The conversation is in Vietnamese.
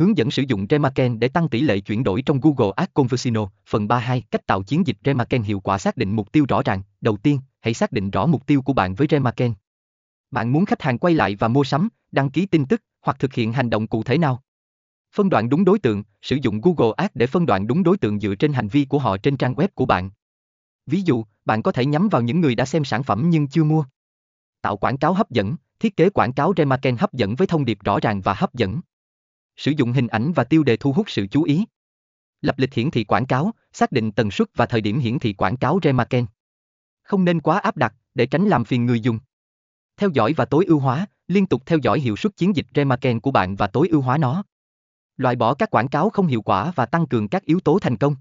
Hướng dẫn sử dụng Remarken để tăng tỷ lệ chuyển đổi trong Google Ads Conversino, phần 32, cách tạo chiến dịch Remarken hiệu quả xác định mục tiêu rõ ràng. Đầu tiên, hãy xác định rõ mục tiêu của bạn với Remarken. Bạn muốn khách hàng quay lại và mua sắm, đăng ký tin tức hoặc thực hiện hành động cụ thể nào? Phân đoạn đúng đối tượng, sử dụng Google Ads để phân đoạn đúng đối tượng dựa trên hành vi của họ trên trang web của bạn. Ví dụ, bạn có thể nhắm vào những người đã xem sản phẩm nhưng chưa mua. Tạo quảng cáo hấp dẫn, thiết kế quảng cáo Remarken hấp dẫn với thông điệp rõ ràng và hấp dẫn. Sử dụng hình ảnh và tiêu đề thu hút sự chú ý. Lập lịch hiển thị quảng cáo, xác định tần suất và thời điểm hiển thị quảng cáo remarketing. Không nên quá áp đặt, để tránh làm phiền người dùng. Theo dõi và tối ưu hóa, liên tục theo dõi hiệu suất chiến dịch remarketing của bạn và tối ưu hóa nó. Loại bỏ các quảng cáo không hiệu quả và tăng cường các yếu tố thành công.